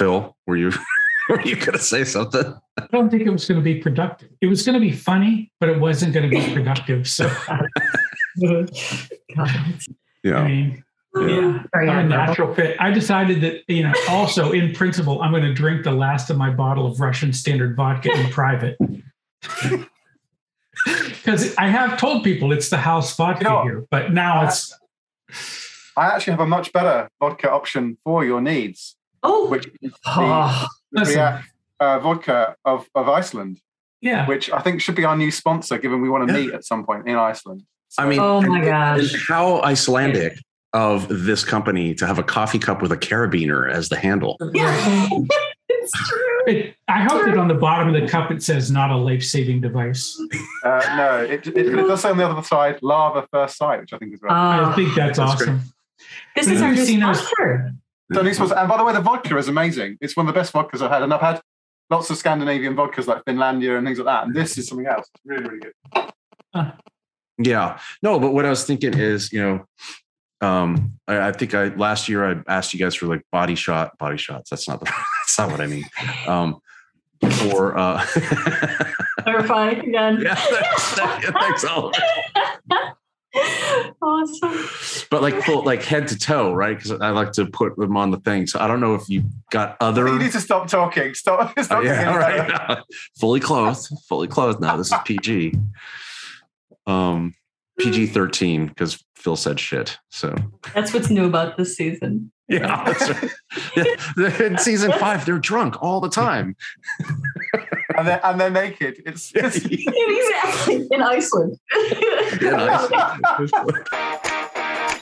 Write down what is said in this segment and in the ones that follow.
Phil, were you were you going to say something? I don't think it was going to be productive. It was going to be funny, but it wasn't going to be productive. So, Yeah. I mean, yeah, Very I'm a natural fit. I decided that, you know, also in principle, I'm going to drink the last of my bottle of Russian standard vodka in private. Because I have told people it's the house vodka You know- here, but now it's I actually have a much better vodka option for your needs, Oh, which is the, oh, the Listen. Uh, vodka of, of Iceland, yeah. which I think should be our new sponsor, given we want to Yeah. meet at some point in Iceland. I mean, Oh my and- gosh. and how Icelandic of this company to have a coffee cup with a carabiner as the handle. yeah. it's true. It, I hope that on the bottom of the cup it says not a life saving device. Uh, no, it, it, it does say on the other side, lava first sight, which I think is right. I Oh, think that's, That's great. awesome. this is our new you seen those- sponsor. So new and by the way, the vodka is amazing. It's one of the best vodkas I've had, and I've had lots of Scandinavian vodkas like Finlandia and things like that. And this is something else. It's really, really good. Yeah. No, but what I was thinking is, you know, um, I, I think I last year I asked you guys for like body shot, body shots. That's not the, that's not what I mean. Um, for uh, Clarify again. yeah, thanks, thanks, Oliver. awesome. But like full, like head to toe, right? Because I like to put them on the thing. So I don't know if you got other. You need to stop talking. Stop. Oh, stop yeah, getting all fully clothed, fully clothed. Now this is PG. Um, PG thirteen because Phil said shit. So That's what's new about this season. yeah, that's right. in season five, they're drunk all the time. And they're, and they're naked. It's, it's exactly. In Iceland. Yeah, nice.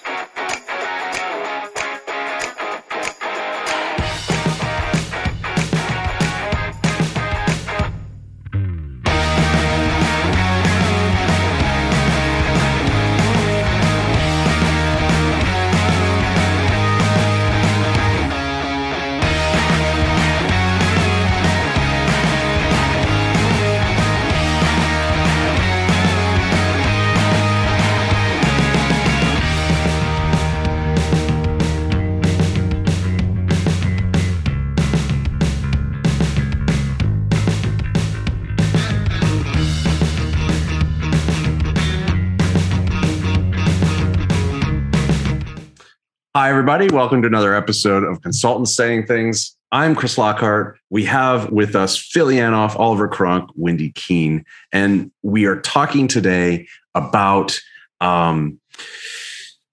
Hi, everybody. Welcome to another episode of Consultants Saying Things. I'm Chris Lockhart. We have with us Phil Yanov, Oliver Cronk, Wendy Keene, and we are talking today about, um,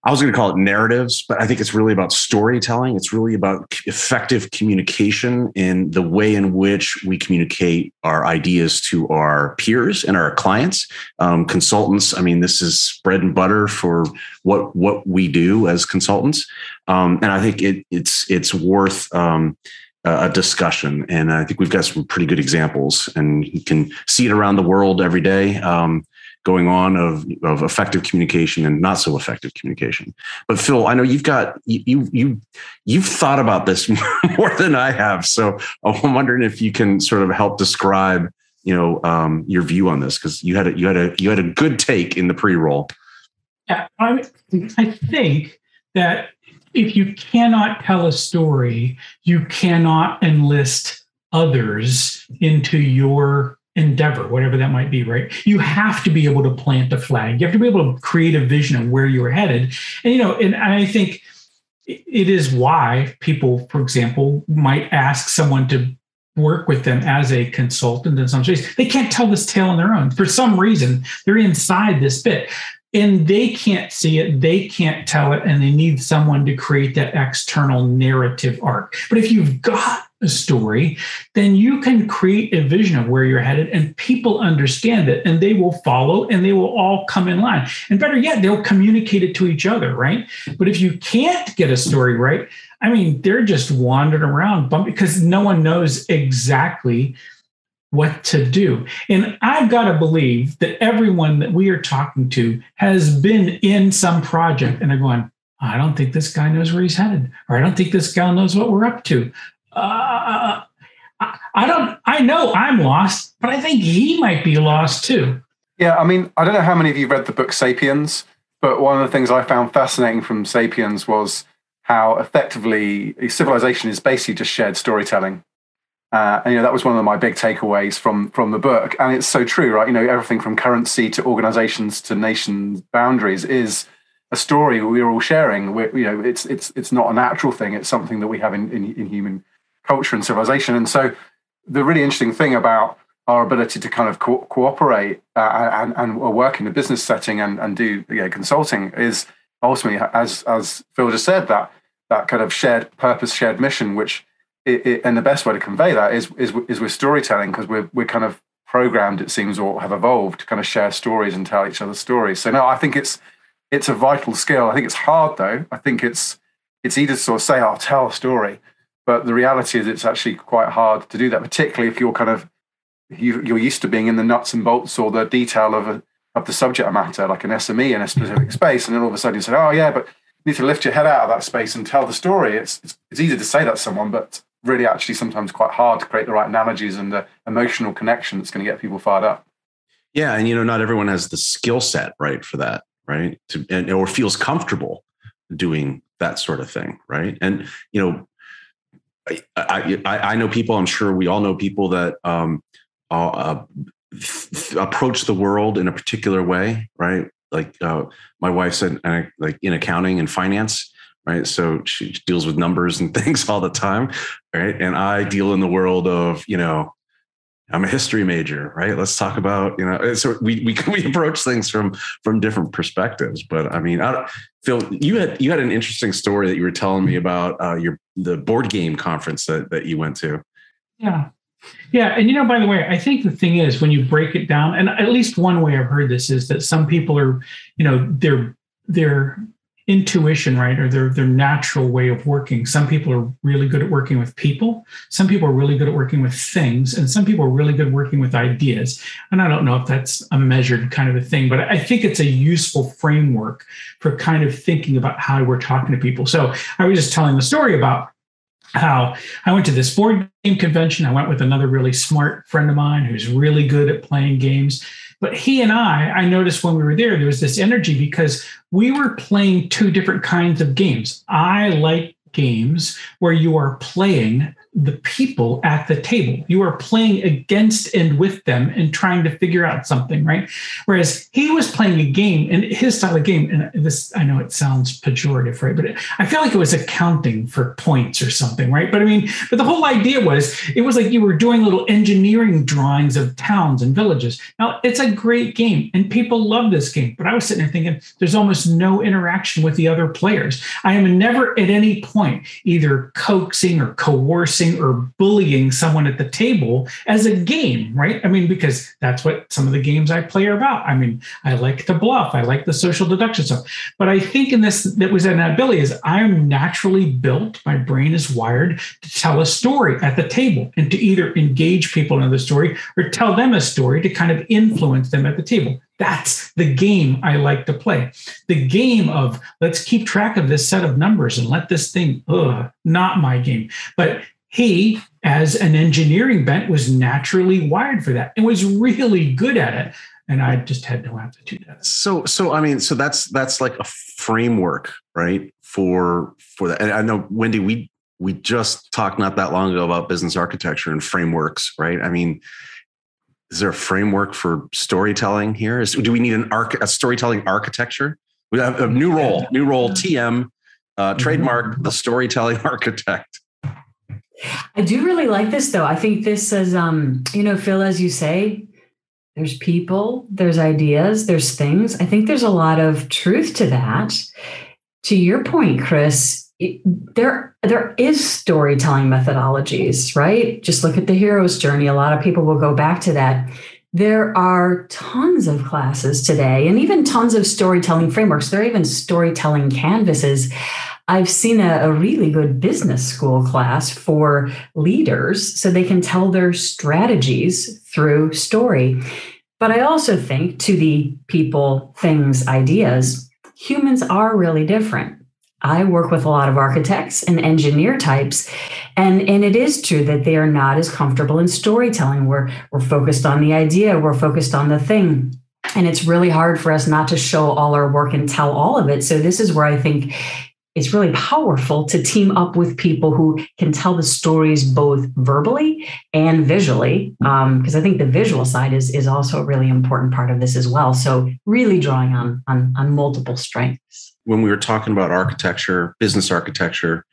I was going to call it narratives, but I think it's really about storytelling. It's really about effective communication in the way in which we communicate our ideas to our peers and our clients, um, consultants. I mean, this is bread and butter for what what we do as consultants, um, and I think it, it's it's worth um, a discussion. And I think we've got some pretty good examples, and you can see it around the world every day. Um, going on of, of effective communication and not so effective communication. But phil i know you've got you you, you you've thought about this more than i have. So i'm wondering if you can sort of help describe you know um, your view on this because you had a you had a you had a good take in the pre-roll. Yeah, I, I think that if you cannot tell a story, you cannot enlist others into your endeavor, whatever that might be, right? You have to be able to plant a flag. You have to be able to create a vision of where you're headed. And, you know, and I think it is why people, for example, might ask someone to work with them as a consultant in some space. They can't tell this tale on their own. For some reason, they're inside this bit and they can't see it, they can't tell it, and they need someone to create that external narrative arc. But if you've got story, then you can create a vision of where you're headed, and people understand it, and they will follow, and they will all come in line. And better yet, they'll communicate it to each other, right? But if you can't get a story right, I mean, they're just wandering around because no one knows exactly what to do. And I've got to believe that everyone that we are talking to has been in some project and they're going, I don't think this guy knows where he's headed, or I don't think this guy knows what we're up to. Uh, I, don't, I know I'm lost, but I think he might be lost too. Yeah, I mean, I don't know how many of you read the book Sapiens, but one of the things I found fascinating from Sapiens was how effectively civilization is basically just shared storytelling. Uh, and you know that was one of my big takeaways from from the book, and it's so true, right? You know, everything from currency to organizations to nation boundaries is a story we're all sharing. We're, you know, it's it's it's not a natural thing; it's something that we have in, in, in human culture and civilization. And so, the really interesting thing about our ability to kind of co- cooperate uh, and, and work in a business setting and, and do consulting is ultimately, as as Phil just said, that that kind of shared purpose, shared mission, which it, it, and the best way to convey that is is, is with storytelling because we're we're kind of programmed, it seems, or have evolved to kind of share stories and tell each other stories. So no, I think it's it's a vital skill. I think it's hard though. I think it's it's easy to sort of say, "I'll tell a story," but the reality is it's actually quite hard to do that, particularly if you're kind of you, you're used to being in the nuts and bolts or the detail of a, of the subject matter, like an SME in a specific space, and then all of a sudden you say, "Oh yeah, but you need to lift your head out of that space and tell the story." It's it's, it's easy to say that to someone, but really actually sometimes quite hard to create the right analogies and the emotional connection that's going to get people fired up. Yeah, and you know, not everyone has the skill set right for that, right? To and or feels comfortable doing that sort of thing, right? And you know, I I, I know people. I'm sure we all know people that um, uh, approach the world in a particular way, right? Like uh, my wife said, uh, like in accounting and finance, right? So she deals with numbers and things all the time, right? And I deal in the world of, you know, I'm a history major, right? Let's talk about, you know, so we we we approach things from from different perspectives. But I mean, I Phil, you had you had an interesting story that you were telling me about uh, your the board game conference that that you went to. Yeah, yeah, and you know, by the way, I think the thing is when you break it down, and at least one way I've heard this is that some people are, you know, their their intuition, right, or their their natural way of working. Some people are really good at working with people. Some people are really good at working with things, and some people are really good working with ideas. And I don't know if that's a measured kind of a thing, but I think it's a useful framework for kind of thinking about how we're talking to people. So I was just telling the story about how I went to this board game convention. I went with another really smart friend of mine who's really good at playing games. But he and I, I noticed when we were there, there was this energy because we were playing two different kinds of games. I like games where you are playing the people at the table. You are playing against and with them and trying to figure out something, right? Whereas he was playing a game and his style of game, and this, I know it sounds pejorative, right? But I feel like it was accounting for points or something, right? But I mean, but the whole idea was it was like you were doing little engineering drawings of towns and villages. Now, it's a great game and people love this game, but I was sitting there thinking there's almost no interaction with the other players. I am never at any point either coaxing or coercing or bullying someone at the table as a game, right? I mean, because that's what some of the games I play are about. I mean, I like to bluff, I like the social deduction stuff. But I think in this, that was an ability is I'm naturally built, my brain is wired to tell a story at the table and to either engage people in the story or tell them a story to kind of influence them at the table. That's the game I like to play. The game of let's keep track of this set of numbers and let this thing, ugh, not my game. But he, as an engineering bent, was naturally wired for that and was really good at it. And I just had no aptitude at it. So, so I mean, so that's that's like a framework, right? For for that. And I know Wendy, we we just talked not that long ago about business architecture and frameworks, right? I mean, is there a framework for storytelling here? Is, do we need an arc a storytelling architecture? We have a new role, new role, TM, uh, mm-hmm. trademark, the storytelling architect. I do really like this though. I think this is, um, you know, Phil, as you say, there's people, there's ideas, there's things. I think there's a lot of truth to that. To your point, Chris, it, there there is storytelling methodologies, right? Just look at the hero's journey. A lot of people will go back to that. There are tons of classes today, and even tons of storytelling frameworks. There are even storytelling canvases. I've seen a, a, really good business school class for leaders so they can tell their strategies through story. But I also think to the people, things, ideas, humans are really different. I work with a lot of architects and engineer types, and, and it is true that they are not as comfortable in storytelling. We're, we're focused on the idea, we're focused on the thing. And it's really hard for us not to show all our work and tell all of it. So, this is where I think it's really powerful to team up with people who can tell the stories both verbally and visually because um, i think the visual side is is also a really important part of this as well. So really drawing on on, on multiple strengths. When we were talking about architecture business architecture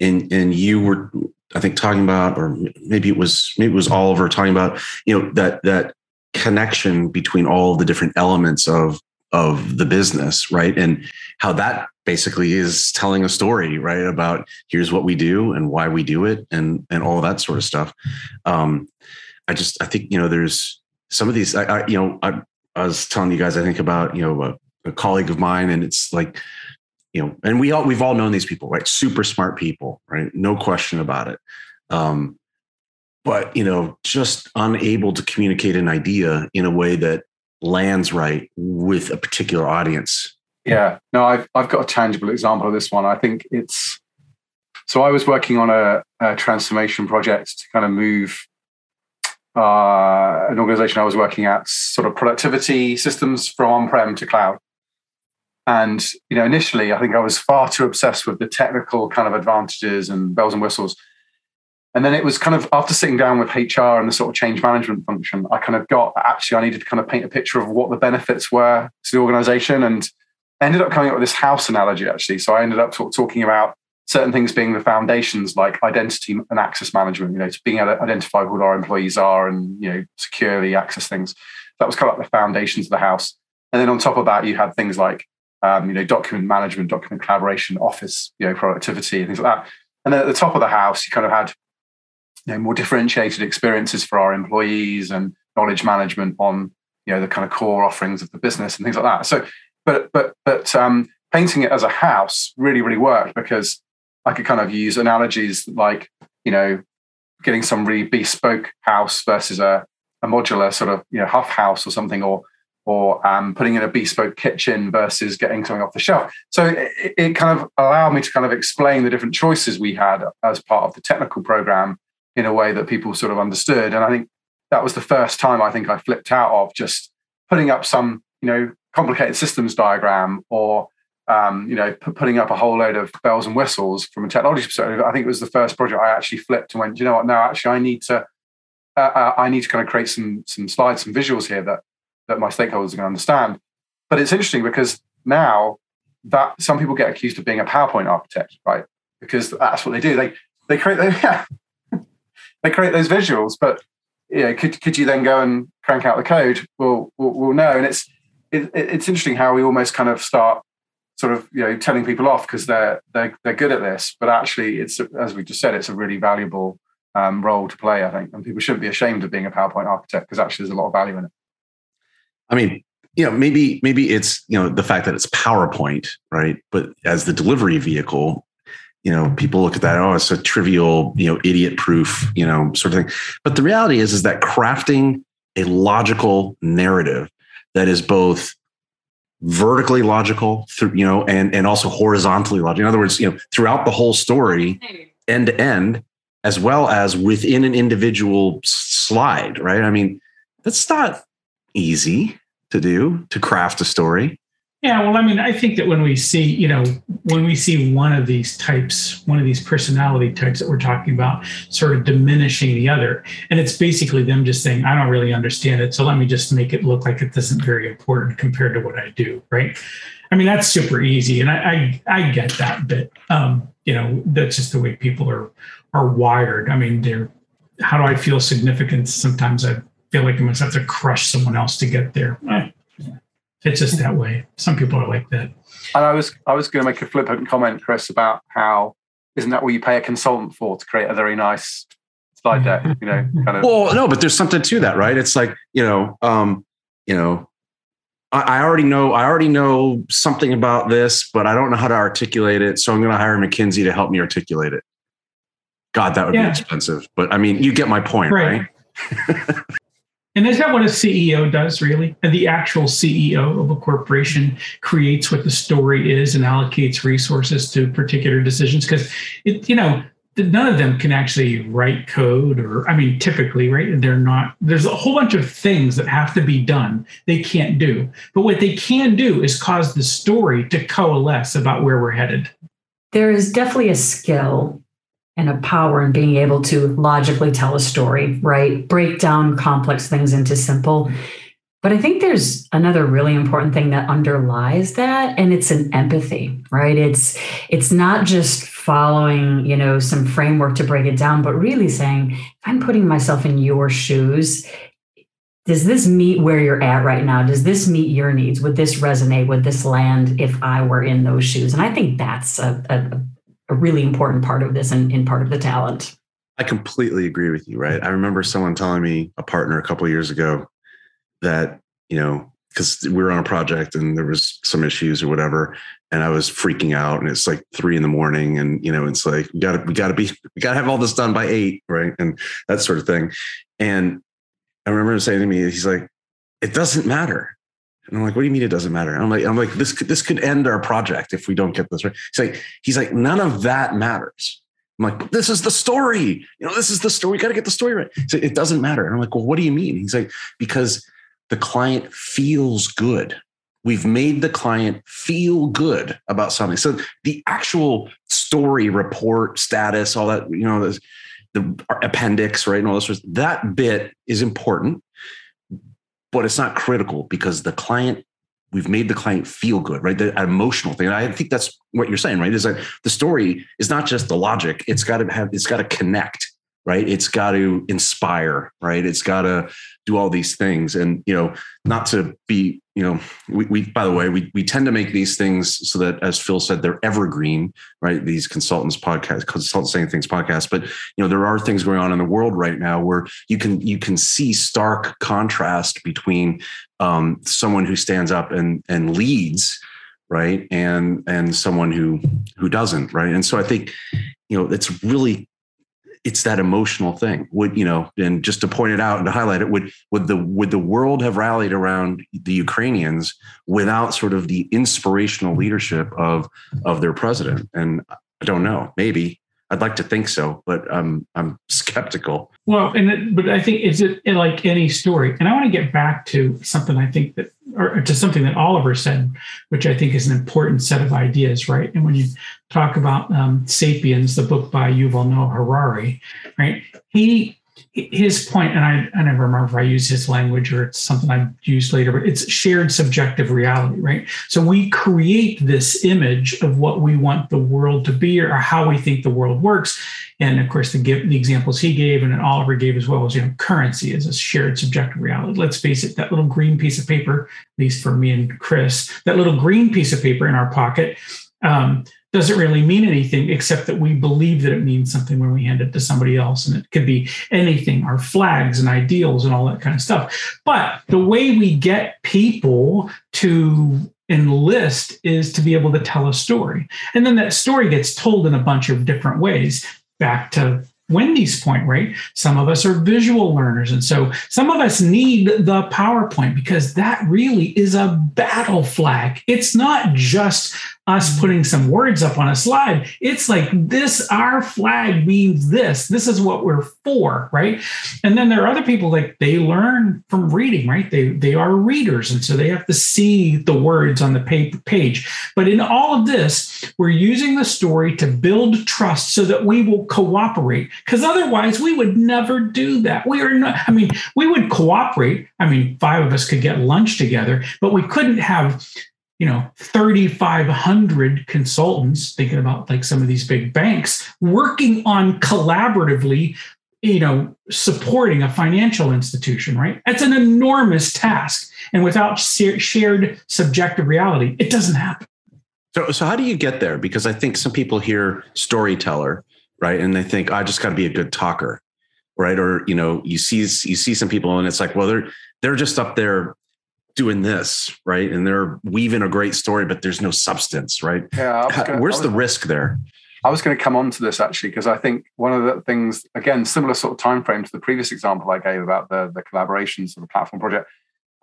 and and you were i think talking about or maybe it was maybe it was oliver talking about you know that that connection between all the different elements of of the business right? And how that basically is telling a story right about here's what we do and why we do it and and all that sort of stuff. Um i just i think you know there's some of these i, I you know I, I, was telling you guys i think about you know a, a colleague of mine and it's like you know and we all we've all known these people right? Super smart people right? No question about it. Um but you know just unable to communicate an idea in a way that lands right with a particular audience yeah, no, I've I've got a tangible example of this one. I think it's so I was working on a, a transformation project to kind of move uh, an organization I was working at, sort of productivity systems from on-prem to cloud. And you know, initially, I think I was far too obsessed with the technical kind of advantages and bells and whistles. And then it was kind of after sitting down with HR and the sort of change management function, I kind of got actually I needed to kind of paint a picture of what the benefits were to the organization and Ended up coming up with this house analogy actually. So I ended up talk, talking about certain things being the foundations like identity and access management, you know, to being able to identify who our employees are and, you know, securely access things. That was kind of like the foundations of the house. And then on top of that, you had things like, um, you know, document management, document collaboration, office, you know, productivity, and things like that. And then at the top of the house, you kind of had, you know, more differentiated experiences for our employees and knowledge management on, you know, the kind of core offerings of the business and things like that. So but but but um, painting it as a house really really worked because I could kind of use analogies like you know getting some really bespoke house versus a, a modular sort of you know HUF Haus or something or or um, putting in a bespoke kitchen versus getting something off the shelf. So it, it, kind of allowed me to kind of explain the different choices we had as part of the technical program in a way that people sort of understood. And I think that was the first time I think I flipped out of just putting up some, you know, complicated systems diagram or um, you know, p- putting up a whole load of bells and whistles from a technology perspective. I think it was the first project I actually flipped and went, you know what? No, actually, I need to, uh, uh, I need to kind of create some some slides, some visuals here that that my stakeholders are going to understand. But it's interesting because now that some people get accused of being a PowerPoint architect, right? Because that's what they do. They they create they, yeah, they create those visuals, but know, could could you then go and crank out the code? Well, we'll, we'll know. And it's it, it's interesting how we almost kind of start sort of you know telling people off because they're they're they're good at this, but actually it's as we just said, it's a really valuable um, role to play. I think, and people shouldn't be ashamed of being a PowerPoint architect because actually there's a lot of value in it. I mean, you know, maybe maybe it's you know the fact that it's PowerPoint, right? But as the delivery vehicle, you know, people look at that, oh, it's a trivial, you know, idiot proof, you know, sort of thing. But the reality is, is that crafting a logical narrative that is both vertically logical through you know and and also horizontally logical. In other words you know throughout the whole story end to end as well as within an individual slide right? I mean that's not easy to do to craft a story yeah, well, I mean, I think that when we see, you know, when we see one of these types, one of these personality types that we're talking about, sort of diminishing the other, and it's basically them just saying, "I don't really understand it, so let me just make it look like it isn't very important compared to what I do." Right? I mean, that's super easy, and I I, I get that bit. Um, you know, that's just the way people are are wired. I mean, they're how do I feel significant? Sometimes I feel like I must have to crush someone else to get there. Eh it's just that way. Some people are like that. And I was I was going to make a flippant comment, Chris, about how isn't that what you pay a consultant for to create a very nice slide deck? You know, kind of. Well, no, but there's something to that, right? It's like you know, um, you know, I, I already know I already know something about this, but I don't know how to articulate it, so I'm going to hire McKinsey to help me articulate it. God, that would yeah. be expensive, but I mean, you get my point, right? right? And is that what a CEO does, really? And the actual CEO of a corporation creates what the story is and allocates resources to particular decisions? Because, you know, none of them can actually write code or, I mean, typically, right? They're not, there's a whole bunch of things that have to be done they can't do. But what they can do is cause the story to coalesce about where we're headed. there is definitely a skill and a power in being able to logically tell a story, right? Break down complex things into simple. But I think there's another really important thing that underlies that and it's an empathy, right? It's it's not just following, you know, some framework to break it down, but really saying, if I'm putting myself in your shoes, does this meet where you're at right now? Does this meet your needs? Would this resonate? Would this land if I were in those shoes? And I think that's a, a, a really important part of this and, and part of the talent. I completely agree with you, right? I remember someone telling me, a partner a couple years ago, that, you know, because we were on a project and there was some issues or whatever, and I was freaking out. And it's like three in the morning, and you know, it's like we gotta we gotta be we gotta have all this done by eight, right? And that sort of thing. And I remember him saying to me, he's like, "It doesn't matter." And I'm like, "What do you mean it doesn't matter?" I'm like, "I'm like this could this could end our project if we don't get this right." He's like, "He's like none of that matters." I'm like, "This is the story. You know, this is the story. We got to get the story right." It doesn't matter. And I'm like, "Well, what do you mean?" He's like, "Because the client feels good." We've made the client feel good about something. So the actual story, report, status, all that, you know, the appendix, right? And all this, that bit is important, but it's not critical because the client, we've made the client feel good, right? The emotional thing. And I think that's what you're saying, right? Is that the story is not just the logic. It's got to have, it's got to connect, right? It's got to inspire, right? It's got to do all these things. And, you know, not to be, you know, we, we by the way, we, we tend to make these things so that, as Phil said, they're evergreen, right? These consultants podcast, consultants saying things podcast But, you know, there are things going on in the world right now where you can, you can see stark contrast between um, someone who stands up and, and leads, right. And, and someone who, who doesn't. Right. And so I think, you know, it's really it's that emotional thing. Would you know? And just to point it out and to highlight it, would would the would the world have rallied around the Ukrainians without sort of the inspirational leadership of of their president? And I don't know. Maybe I'd like to think so, but I'm I'm skeptical. Well, and it, but I think is it like any story, and I want to get back to something I think that, or to something that Oliver said, which I think is an important set of ideas, right? And when you talk about um, *Sapiens*, the book by Yuval Noah Harari, right? He his point, and I, I never remember if I use his language or it's something I used later, but it's shared subjective reality, right? So we create this image of what we want the world to be or how we think the world works. And of course, the, the examples he gave and Oliver gave as well was, you know, currency is a shared subjective reality. Let's face it, that little green piece of paper, at least for me and Chris, that little green piece of paper in our pocket um, doesn't really mean anything except that we believe that it means something when we hand it to somebody else. And it could be anything, our flags and ideals and all that kind of stuff. But the way we get people to enlist is to be able to tell a story. And then that story gets told in a bunch of different ways. Back to Wendy's point, right? Some of us are visual learners. And so some of us need the PowerPoint because that really is a battle flag. It's not just us mm-hmm. putting some words up on a slide. It's like this, our flag means this. This is what we're for, right? And then there are other people like they learn from reading, right? They they are readers, and so they have to see the words on the page. But in all of this, we're using the story to build trust so that we will cooperate. Because otherwise, we would never do that. We are not. I mean, we would cooperate. I mean, five of us could get lunch together, but we couldn't have you know 3500 consultants thinking about like some of these big banks working on collaboratively you know supporting a financial institution right? That's an enormous task. And without shared subjective reality it doesn't happen. So so how do you get there? Because i think some people hear storyteller right? And they think oh, i just got to be a good talker right? Or you know you see you see some people and it's like well they're they're just up there doing this, right? And they're weaving a great story, but there's no substance, right? Yeah. Gonna, Where's was, the risk there? I was going to come on to this actually because I think one of the things, again, similar sort of time frame to the previous example I gave about the the collaborations of the platform project.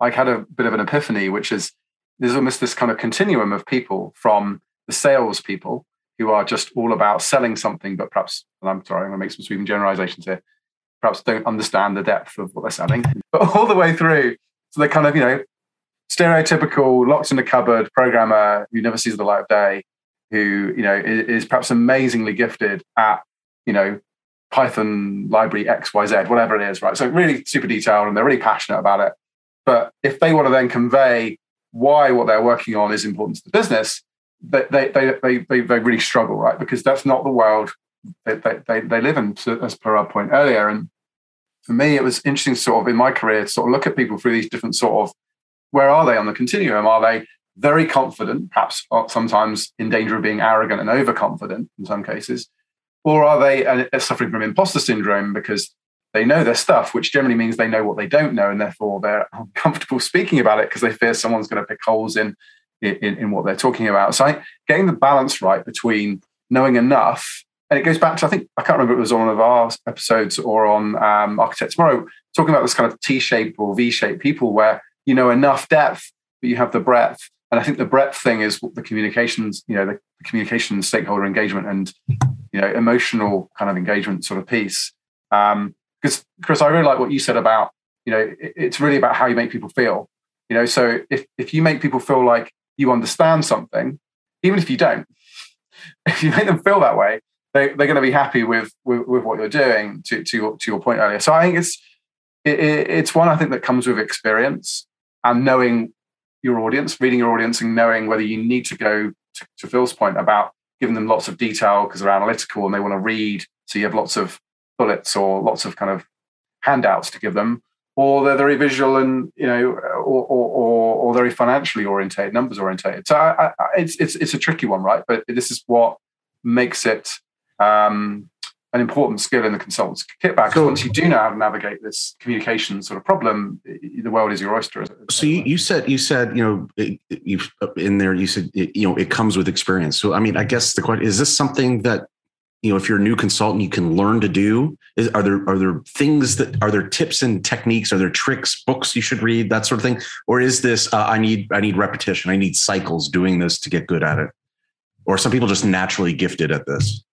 I had a bit of an epiphany, which is there's almost this kind of continuum of people from the sales people who are just all about selling something, but perhaps, and I'm sorry, I'm going to make some sweeping generalizations here, perhaps don't understand the depth of what they're selling, but all the way through. So they're kind of, you know, stereotypical locked in the cupboard programmer who never sees the light of day who you know is, is perhaps amazingly gifted at you know Python library X Y Z, whatever it is, right? So really super detailed, and they're really passionate about it. But if they want to then convey why what they're working on is important to the business, they they they they, they, really struggle, right? Because that's not the world they, they, they live in, as per our point earlier. And for me, it was interesting, sort of in my career, to sort of look at people through these different sort of where are they on the continuum? Are they very confident, perhaps sometimes in danger of being arrogant and overconfident in some cases? Or are they uh, suffering from imposter syndrome because they know their stuff, which generally means they know what they don't know, and therefore they're uncomfortable speaking about it because they fear someone's going to pick holes in, in, in what they're talking about. So I, getting the balance right between knowing enough, and it goes back to I think I can't remember if it was on one of our episodes or on um, Architect Tomorrow, talking about this kind of T-shaped or V-shaped people where you know enough depth, but you have the breadth. And I think the breadth thing is the communications, you know, the communication, stakeholder engagement, and you know, emotional kind of engagement sort of piece. Um, because Chris, I really like what you said about, you know, it, it's really about how you make people feel. You know, so if if you make people feel like you understand something, even if you don't, if you make them feel that way, they, they're going to be happy with, with, with what you're doing. To to your, to your point earlier, so I think it's it, it's one I think that comes with experience and knowing your audience, reading your audience, and knowing whether you need to go to, to Phil's point about giving them lots of detail because they're analytical and they want to read. So you have lots of bullets or lots of kind of handouts to give them, or they're very visual and you know, or or, or, or very financially orientated, numbers orientated. So I, I, it's it's it's a tricky one, right? But this is what makes it um, an important skill in the consultant's kit bag. So once you do know how to navigate this communication sort of problem, the world is your oyster. So you, you said you said you know you in there you said you know it comes with experience. So I mean, I guess the question is this something that you know if you're a new consultant you can learn to do is, are there are there things that are there tips and techniques are there tricks books you should read that sort of thing or is this uh, i need i need repetition i need cycles doing this to get good at it or some people just naturally gifted at this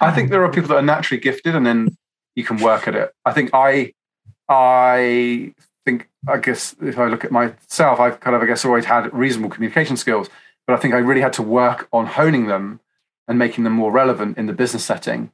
I think there are people that are naturally gifted, and then you can work at it. I think I, I think I guess if I look at myself, I've kind of I guess always had reasonable communication skills, but I think I really had to work on honing them and making them more relevant in the business setting.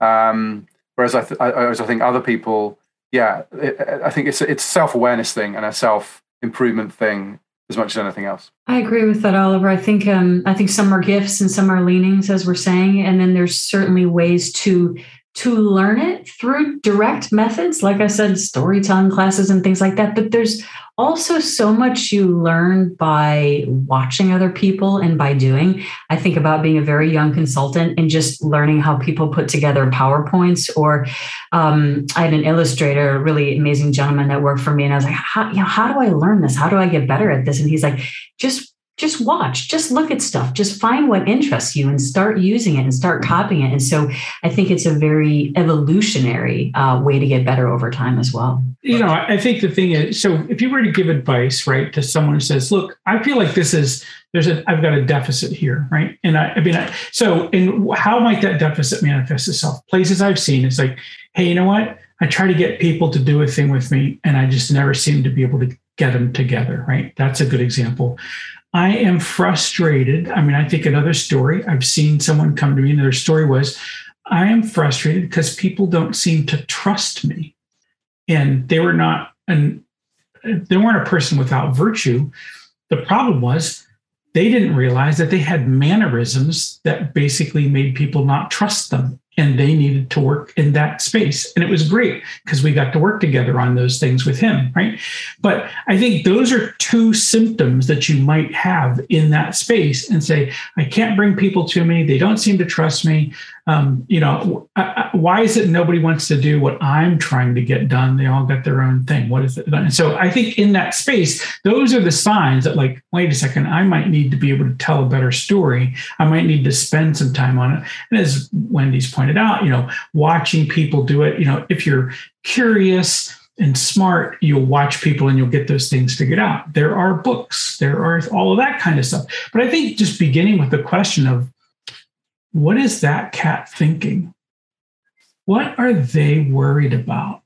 Um, whereas I, th- whereas I think other people, yeah, it, I think it's it's a self awareness thing and a self improvement thing as much as anything else. I agree with that, Oliver. I think um, I think some are gifts and some are leanings, as we're saying, and then there's certainly ways to to learn it through direct methods, like I said, storytelling classes and things like that. But there's also so much you learn by watching other people and by doing. I think about being a very young consultant and just learning how people put together PowerPoints. Or um, I had an illustrator, a really amazing gentleman that worked for me, and I was like, how, you know, how do I learn this? How do I get better at this? And he's like, just just watch, just look at stuff, just find what interests you and start using it and start copying it. And so I think it's a very evolutionary uh, way to get better over time as well. You know, I think the thing is, so if you were to give advice, right, to someone who says, look, I feel like this is, there's a, I've got a deficit here, right? And I, I mean, I, so, and how might that deficit manifest itself? Places I've seen, it's like, hey, you know what? I try to get people to do a thing with me and I just never seem to be able to get them together, right? That's a good example. I am frustrated. I mean, I think another story, I've seen someone come to me and their story was, I am frustrated because people don't seem to trust me. And they were not, and they weren't a person without virtue. The problem was they didn't realize that they had mannerisms that basically made people not trust them and they needed to work in that space. And it was great because we got to work together on those things with him right? But i think those are two symptoms that you might have in that space and say i can't bring people to me. They don't seem to trust me um, you know, why is it nobody wants to do what I'm trying to get done? They all got their own thing. What is it? And so I think in that space, those are the signs that, like, wait a second, I might need to be able to tell a better story. I might need to spend some time on it. And as Wendy's pointed out, you know, watching people do it, you know, if you're curious, and smart, you'll watch people and you'll get those things figured out. There are books, there are all of that kind of stuff. But I think just beginning with the question of what is that cat thinking? What are they worried about?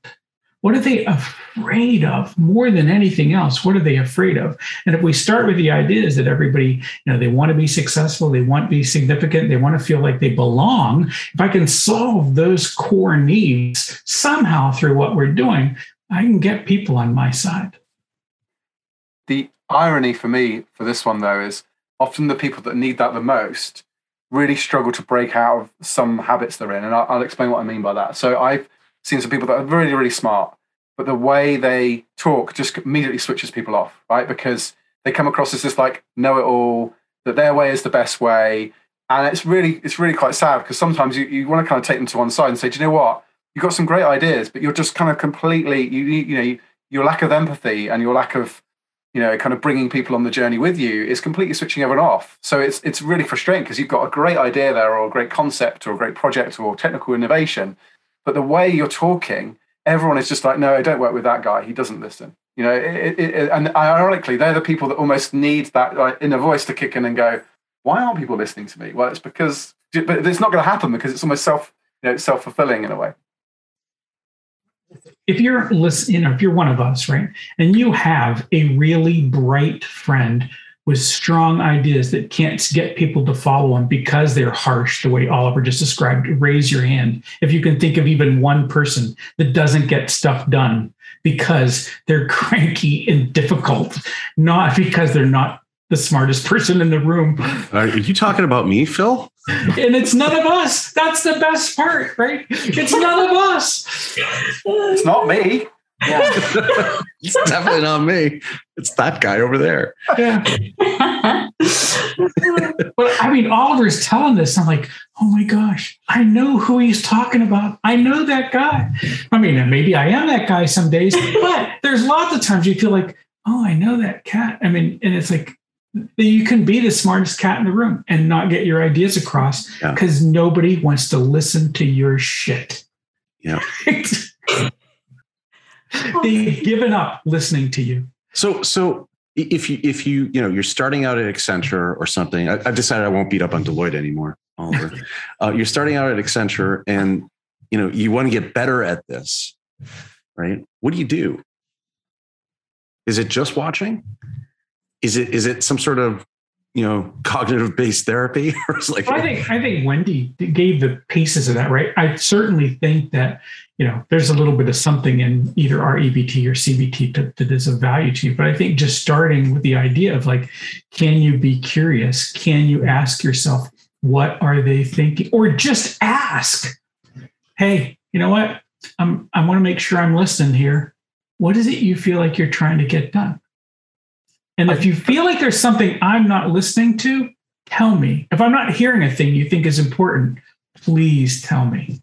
what are they afraid of more than anything else? What are they afraid of? And if we start with the ideas that everybody, you know, they want to be successful, they want to be significant, they want to feel like they belong. If I can solve those core needs somehow through what we're doing, I can get people on my side. The irony for me for this one though is often the people that need that the most really struggle to break out of some habits they're in. And I'll, I'll explain what I mean by that. So I've seen some people that are really, really smart, but the way they talk just immediately switches people off, right? Because they come across as this like know it all, that their way is the best way. And it's really, it's really quite sad because sometimes you, you want to kind of take them to one side and say, do you know what? You've got some great ideas, but you're just kind of completely, you, you know, your lack of empathy and your lack of you know, kind of bringing people on the journey with you is completely switching everyone off. So it's it's really frustrating because you've got a great idea there, or a great concept, or a great project, or technical innovation, but the way you're talking, everyone is just like, no, I don't work with that guy. He doesn't listen. You know, it, it, and ironically, they're the people that almost need that like, inner voice to kick in and go, why aren't people listening to me? Well, it's because, but it's not going to happen because it's almost self, you know, self fulfilling in a way if you're you know if you're one of us right and you have a really bright friend with strong ideas that can't get people to follow them because they're harsh the way oliver just described raise your hand. If you can think of even one person that doesn't get stuff done because they're cranky and difficult not because they're not the smartest person in the room are you talking about me phil and it's none of us. That's the best part, right? It's none of us. It's not me. Yeah. it's definitely not me. It's that guy over there. Yeah. but I mean, Oliver's telling this. I'm like, oh my gosh, I know who he's talking about. I know that guy. I mean, maybe I am that guy some days, but there's lots of times you feel like, oh, I know that cat. I mean, and it's like, you can be the smartest cat in the room and not get your ideas across because yeah. nobody wants to listen to your shit. Yeah. They've given up listening to you. So, so if you, if you, you know, you're starting out at Accenture or something, I, have decided I won't beat up on Deloitte anymore, Oliver. uh, you're starting out at Accenture and, you know, you want to get better at this, right? What do you do? Is it just watching? Is it is it some sort of you know cognitive based therapy? Or it's like well, i think i think wendy gave the pieces of that right? I certainly think that you know there's a little bit of something in either REBT or cbt that, that is of value to you. But i think just starting with the idea of like can you be curious? Can you ask yourself what are they thinking? Or just ask hey you know what? I'm i want to make sure i'm listening here. What is it you feel like you're trying to get done and if you feel like there's something I'm not listening to, tell me. If I'm not hearing a thing you think is important, please tell me.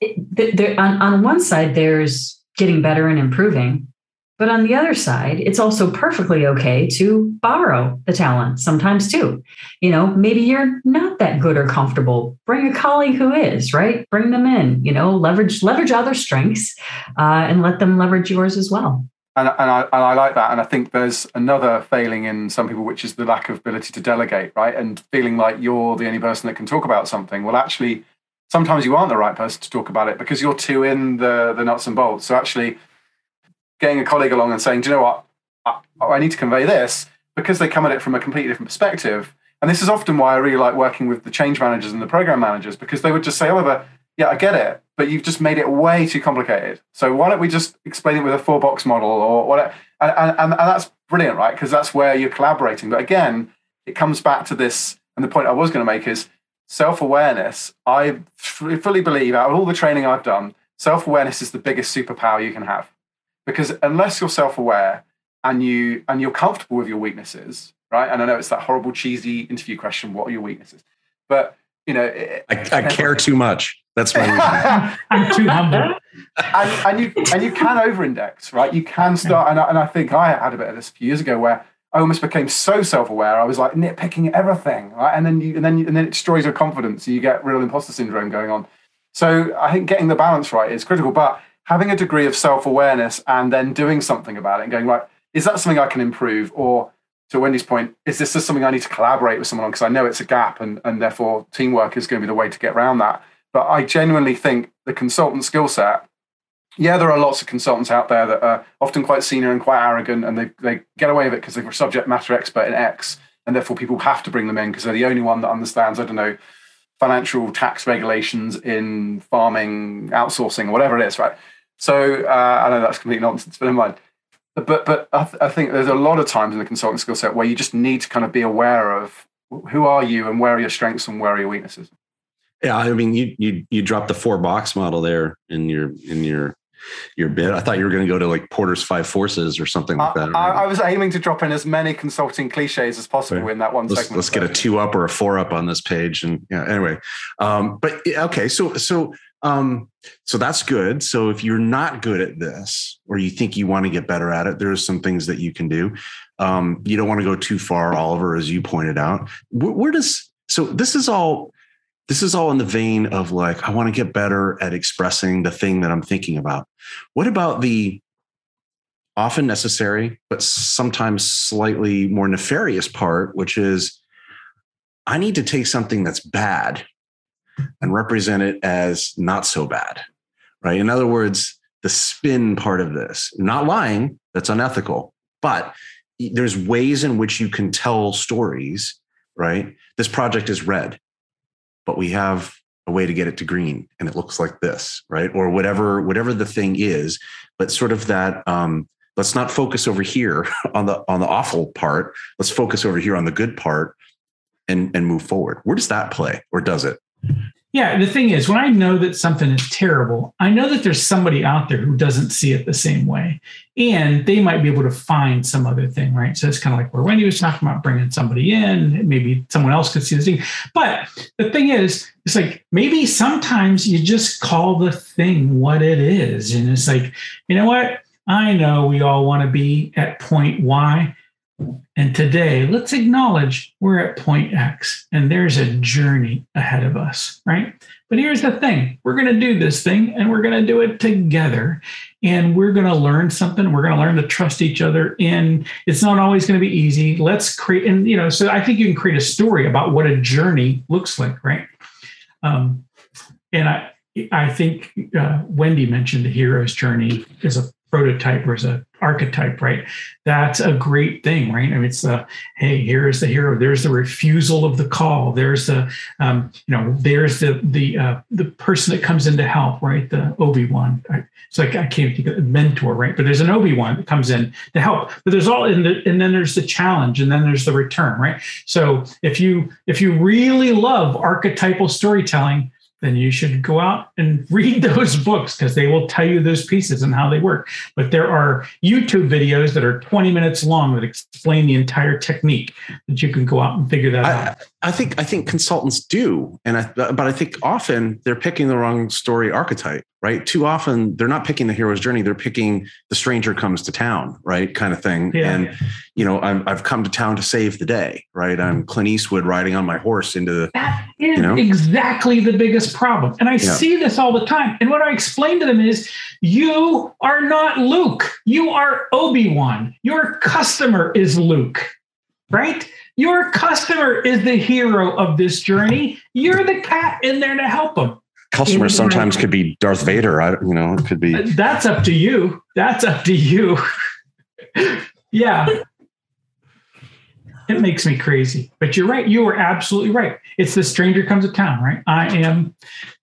It, there, on, on one side, there's getting better and improving. But on the other side, it's also perfectly okay to borrow the talent sometimes too. You know, maybe you're not that good or comfortable. Bring a colleague who is, right? Bring them in, you know, leverage leverage other strengths uh, and let them leverage yours as well and, and, I, and I like that. And I think there's another failing in some people, which is the lack of ability to delegate, right? And feeling like you're the only person that can talk about something. Well, actually, sometimes you aren't the right person to talk about it because you're too in the, the nuts and bolts. So actually, getting a colleague along and saying, do you know what? I, I need to convey this because they come at it from a completely different perspective. And this is often why I really like working with the change managers and the program managers because they would just say, oh, Oliver, yeah, I get it, but you've just made it way too complicated. So why don't we just explain it with a four box model or whatever? And, and, and that's brilliant, right? Because that's where you're collaborating. But again, it comes back to this. And the point I was going to make is self awareness. I fully believe, out of all the training I've done, self awareness is the biggest superpower you can have. Because unless you're self aware and you and you're comfortable with your weaknesses, right? And I know it's that horrible, cheesy interview question: What are your weaknesses? But you know, I, I eh, care too much. That's my I'm too humble. And, and, you and you can over-index, right? You can start, and I, and I think I had a bit of this a few years ago where I almost became so self-aware. I was like nitpicking everything, right? And then you, and then you, and then it destroys your confidence. So You get real imposter syndrome going on. So I think getting the balance right is critical. But having a degree of self-awareness and then doing something about it and going right, is that something I can improve? Or to Wendy's point, is this just something I need to collaborate with someone on because I know it's a gap and and therefore teamwork is going to be the way to get around that. But I genuinely think the consultant skill set yeah, there are lots of consultants out there that are often quite senior and quite arrogant, and they, they get away with it because they're a subject matter expert in X, and therefore people have to bring them in because they're the only one that understands, I don't know, financial tax regulations in farming, outsourcing, or whatever it is, right? So uh, I know that's complete nonsense, but never mind. But but I, th- I think there's a lot of times in the consulting skill set where you just need to kind of be aware of who are you and where are your strengths and where are your weaknesses. Yeah, I mean, you you you dropped the four box model there in your in your your bit. I thought you were going to go to like Porter's five forces or something like that. I, I, was aiming to drop in as many consulting cliches as possible right. in that one let's, segment. Let's get a two up or a four up on this page, and yeah. Anyway, um, but okay, so so um, so that's good. So if you're not good at this, or you think you want to get better at it, there's some things that you can do. Um, you don't want to go too far, Oliver, as you pointed out. Where, where does so this is all this is all in the vein of like, I want to get better at expressing the thing that I'm thinking about. What about the often necessary, but sometimes slightly more nefarious part, which is I need to take something that's bad and represent it as not so bad, right? In other words, the spin part of this, not lying, that's unethical, but there's ways in which you can tell stories, right? This project is red but we have a way to get it to green and it looks like this right or whatever whatever the thing is but sort of that um, let's not focus over here on the on the awful part let's focus over here on the good part and and move forward where does that play or does it yeah, the thing is, when I know that something is terrible, I know that there's somebody out there who doesn't see it the same way. And they might be able to find some other thing, right? So it's kind of like where Wendy was talking about bringing somebody in. Maybe someone else could see this thing. But the thing is, it's like maybe sometimes you just call the thing what it is. And it's like, you know what? I know we all want to be at point Y. And today, let's acknowledge we're at point X and there's a journey ahead of us, right? But here's the thing we're going to do this thing and we're going to do it together. And we're going to learn something. We're going to learn to trust each other. And it's not always going to be easy. Let's create, and you know, so I think you can create a story about what a journey looks like, right? Um, and I, I think uh, Wendy mentioned the hero's journey as a prototype or as a archetype, right? That's a great thing, right? I mean, it's the hey, here's the hero. There's the refusal of the call. There's the um, you know, there's the the uh, the person that comes in to help, right? The Obi Wan. It's like I can't think of mentor, right? But there's an Obi Wan that comes in to help. But there's all in the and then there's the challenge, and then there's the return, right? So if you if you really love archetypal storytelling then you should go out and read those books because they will tell you those pieces and how they work. But there are YouTube videos that are 20 minutes long that explain the entire technique that you can go out and figure that I, out. I think I think consultants do, and I, but I think often they're picking the wrong story archetype right? Too often they're not picking the hero's journey; they're picking the stranger comes to town, right? Kind of thing. Yeah. And you know, i have come to town to save the day, right? I'm mm-hmm. Clint Eastwood riding on my horse into the. That is you know? exactly the biggest problem, and I yeah. see this all the time. And what I explain to them is, you are not Luke. You are Obi Wan. Your customer is Luke, right? Your customer is the hero of this journey. You're the cat in there to help them customers sometimes could be Darth Vader. I, you know, it could be. Uh, that's up to you. That's up to you. yeah. It makes me crazy. But you're right. You are absolutely right. It's the stranger comes to town, right? I am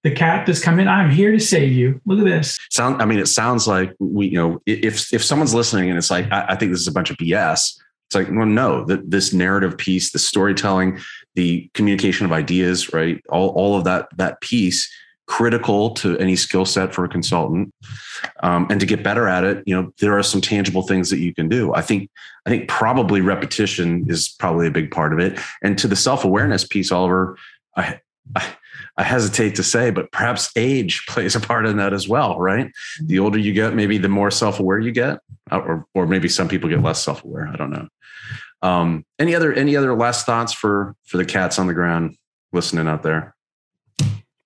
the cat that's come in. I'm here to save you. Look at this. Sound I mean, it sounds like we, you know, if if someone's listening and it's like, I, I think this is a bunch of BS. It's like, well, no, that this narrative piece, the storytelling, the communication of ideas, right? All, all of that that piece critical to any skill set for a consultant. Um, and to get better at it you know there are some tangible things that you can do. I think i think probably repetition is probably a big part of it. And to the self-awareness piece oliver i i, I hesitate to say but perhaps age plays a part in that as well right? The older you get maybe the more self-aware you get uh, or, or maybe some people get less self-aware. I don't know um, any other any other last thoughts for for the cats on the ground listening out there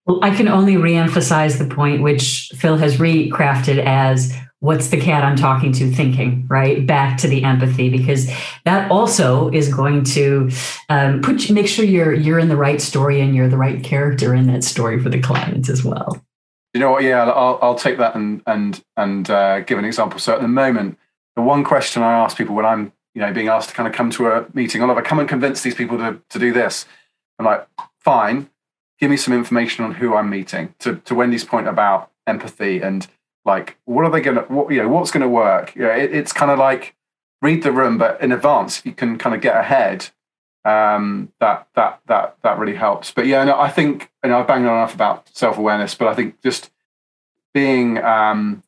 well, I can only reemphasize the point which Phil has recrafted as what's the cat I'm talking to thinking, right? Back to the empathy, because that also is going to um, put make sure you're you're in the right story and you're the right character in that story for the clients as well. You know what? Yeah, I'll, I'll take that and and and uh, give an example. So at the moment, the one question I ask people when I'm you know being asked to kind of come to a meeting, Oliver, come and convince these people to to do this. I'm like, fine, give me some information on who I'm meeting. To to Wendy's point about empathy and like what are they gonna what you know what's gonna work? Yeah, it, it's kind of like read the room, but in advance if you can kind of get ahead. Um, that that that that really helps. But yeah, no, I think you know I've banged on enough about self awareness, but I think just being um,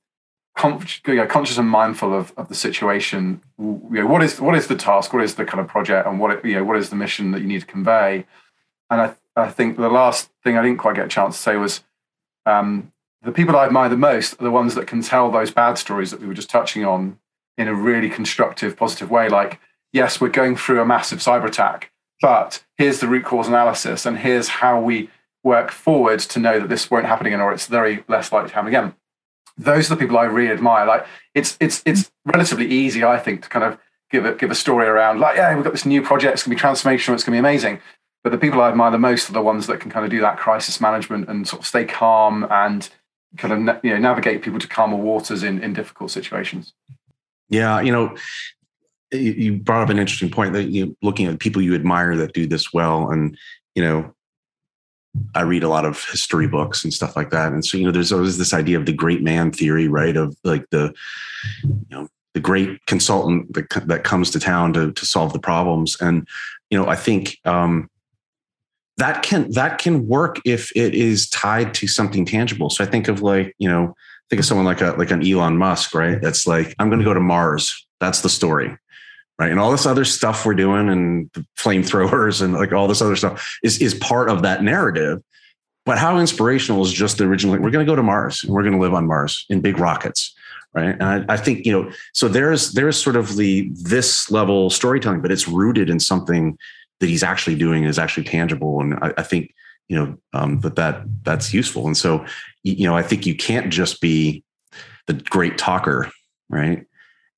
con- you know, conscious and mindful of, of the situation. You know, what is what is the task? What is the kind of project? And what you know, what is the mission that you need to convey? And I I think the last thing I didn't quite get a chance to say was um, the people I admire the most are the ones that can tell those bad stories that we were just touching on in a really constructive, positive way. Like, yes, we're going through a massive cyber attack, but here's the root cause analysis, and here's how we work forward to know that this won't happen again, or it's very less likely to happen again. Those are the people I really admire. Like, it's it's it's relatively easy, I think, to kind of give a give a story around like, yeah, we've got this new project, it's gonna be transformational, it's gonna be amazing. But the people I admire the most are the ones that can kind of do that crisis management and sort of stay calm and kind of you know navigate people to calmer waters in in difficult situations. Yeah, you know, you brought up an interesting point that you looking at people you admire that do this well, and you know, I read a lot of history books and stuff like that, and so you know, there's always this idea of the great man theory, right? Of like the you know the great consultant that that comes to town to to solve the problems, and you know, I think um, that can that can work if it is tied to something tangible. So I think of like you know think of someone like a like an Elon Musk, right? That's like I'm going to go to Mars. That's the story, right? And all this other stuff we're doing and flamethrowers and like all this other stuff is is part of that narrative. But how inspirational is just the original? We're going to go to Mars and we're going to live on Mars in big rockets, right? And I, I think you know, so there's there's sort of the this level storytelling, but it's rooted in something that he's actually doing is actually tangible, and I, I think you know um, that that that's useful. And so you know, I think you can't just be the great talker, right?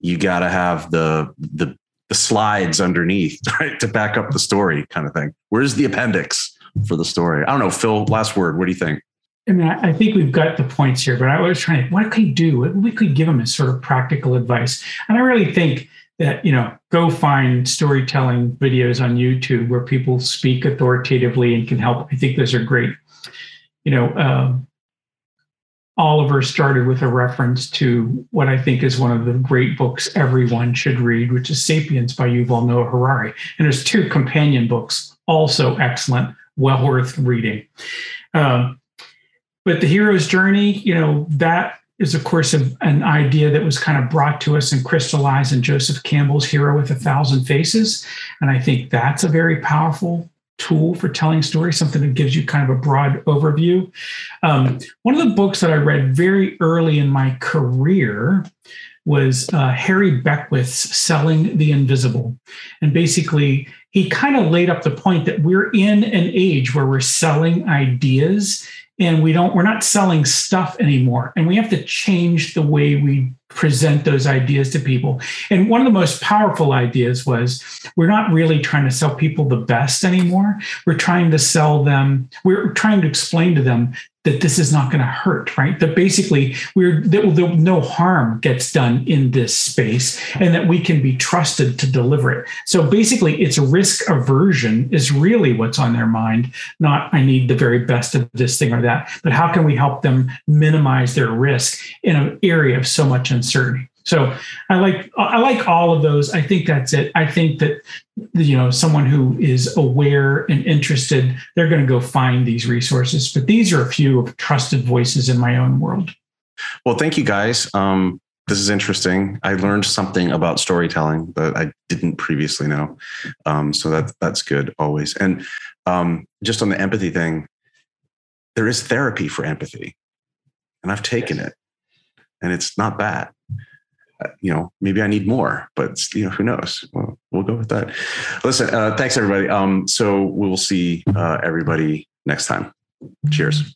You got to have the the the slides underneath, right, to back up the story, kind of thing. Where's the appendix for the story? I don't know, Phil. Last word. What do you think? I mean, I think we've got the points here, but I was trying to, what could you do? We could give them as sort of practical advice. And I really think that, you know, go find storytelling videos on YouTube where people speak authoritatively and can help. I think those are great. You know, um, Oliver started with a reference to what I think is one of the great books everyone should read, which is Sapiens by Yuval Noah Harari. And there's two companion books, also excellent, well worth reading. Um, but the hero's journey, you know, that is, of course, an idea that was kind of brought to us and crystallized in Joseph Campbell's Hero with a Thousand Faces. And I think that's a very powerful tool for telling stories, something that gives you kind of a broad overview. Um, one of the books that I read very early in my career was uh, Harry Beckwith's Selling the Invisible. And basically, he kind of laid up the point that we're in an age where we're selling ideas and we don't we're not selling stuff anymore and we have to change the way we present those ideas to people and one of the most powerful ideas was we're not really trying to sell people the best anymore we're trying to sell them we're trying to explain to them that this is not going to hurt, right? That basically we're that, no harm gets done in this space, and that we can be trusted to deliver it. So basically, it's risk aversion is really what's on their mind, not I need the very best of this thing or that, but how can we help them minimize their risk in an area of so much uncertainty? So I like I like all of those. I think that's it. I think that you know someone who is aware and interested, they're going to go find these resources. But these are a few of trusted voices in my own world. Well, thank you guys. Um, this is interesting. I learned something about storytelling that I didn't previously know. Um, so that that's good always. And um, just on the empathy thing, there is therapy for empathy, and I've taken it, and it's not bad you know, maybe I need more, but you know, who knows? Well, we'll go with that. Listen, uh, thanks everybody. Um, so we will see uh, everybody next time. Cheers.